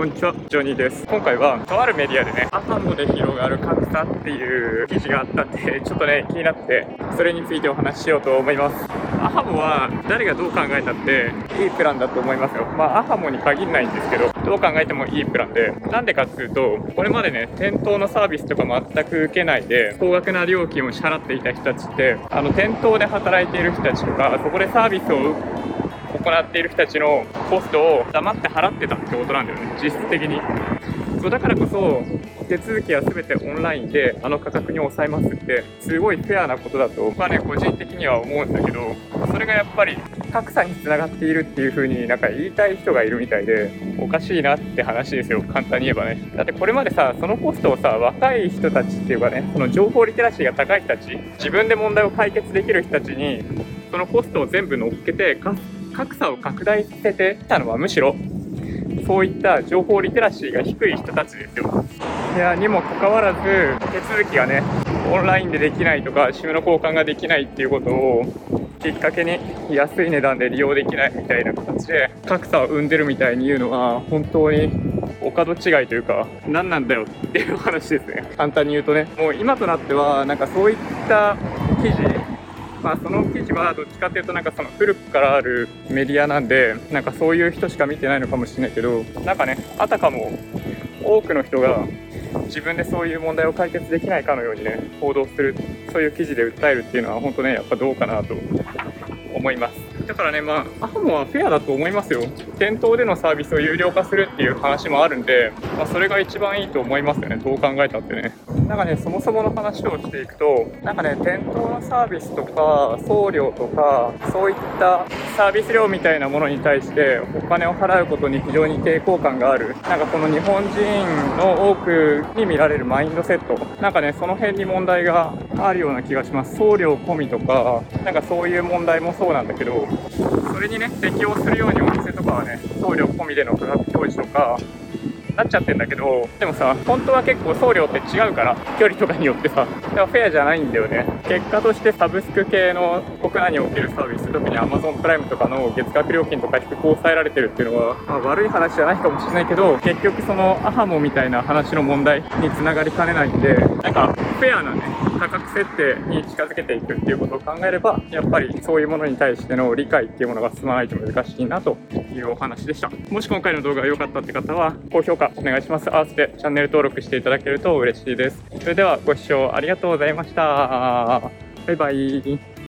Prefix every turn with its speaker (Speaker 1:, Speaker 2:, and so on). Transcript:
Speaker 1: こんにちは、ジョニーです。今回は、とあるメディアでね、アハモで広がる格差っていう記事があったんで、ちょっとね、気になって、それについてお話ししようと思います。アハモは、誰がどう考えたって、いいプランだと思いますよ。まあ、アハモに限らないんですけど、どう考えてもいいプランで、なんでかっていうと、これまでね、店頭のサービスとか全く受けないで、高額な料金を支払っていた人たちって、あの、店頭で働いている人たちとか、そこでサービスを行っている人たちのコストを黙って払ってたってことなんだよね実質的にそうだからこそ手続きは全てオンラインであの価格に抑えますってすごいフェアなことだと僕はね個人的には思うんだけどそれがやっぱり格差につながっているっていう風になんか言いたい人がいるみたいでおかしいなって話ですよ簡単に言えばねだってこれまでさそのコストをさ若い人たちっていうかねその情報リテラシーが高い人たち自分で問題を解決できる人たちにそのコストを全部乗っけて格差を拡大させてきたのはむしろそういった情報リテラシーが低い人たちですよ。いやにもかかわらず手続きがねオンラインでできないとか SIM の交換ができないっていうことをきっかけに安い値段で利用できないみたいな形で格差を生んでるみたいに言うのは本当にお門違いというか何なんだよっていう話ですね簡単に言うとねもう今となってはなんかそういった記事まあ、その記事はどっちかっていうとなんかその古くからあるメディアなんでなんかそういう人しか見てないのかもしれないけどなんかねあたかも多くの人が自分でそういう問題を解決できないかのようにね報道するそういう記事で訴えるっていうのは本当ねやっぱどうかなと思います。だからね、まあ、アハモはフェアだと思いますよ。店頭でのサービスを有料化するっていう話もあるんで、まあ、それが一番いいと思いますよね。どう考えたってね。なんかね、そもそもの話をしていくと、なんかね、店頭のサービスとか、送料とか、そういったサービス料みたいなものに対してお金を払うことに非常に抵抗感がある。なんかこの日本人の多くに見られるマインドセット。なんかね、その辺に問題があるような気がします。送料込みとか、なんかそういう問題もそうなんだけど、それにね適用するようにお店とかはね送料込みでの価格表示とかなっちゃってんだけどでもさ本当は結構送料って違うから距離とかによってさだからフェアじゃないんだよね結果としてサブスク系の国内におけるサービス特に Amazon プライムとかの月額料金とか低く抑えられてるっていうのは、まあ、悪い話じゃないかもしれないけど結局そのアハモみたいな話の問題につながりかねないんでなんかフェアなね価格設定に近づけていくっていうことを考えればやっぱりそういうものに対しての理解っていうものが進まないと難しいなというお話でした。もし今回の動画が良かったって方は高評価お願いします。合わせてチャンネル登録していただけると嬉しいです。それではご視聴ありがとうございました。バイバイ。